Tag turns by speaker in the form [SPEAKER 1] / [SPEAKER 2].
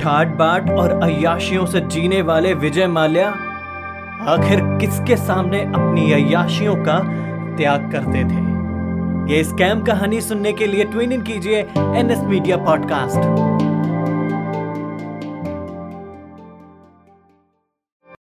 [SPEAKER 1] ठाट बाट और अयाशियों से जीने वाले विजय माल्या आखिर किसके सामने अपनी अयाशियों का त्याग करते थे? ये स्कैम कहानी सुनने के लिए ट्विन इन कीजिए एनएस मीडिया पॉडकास्ट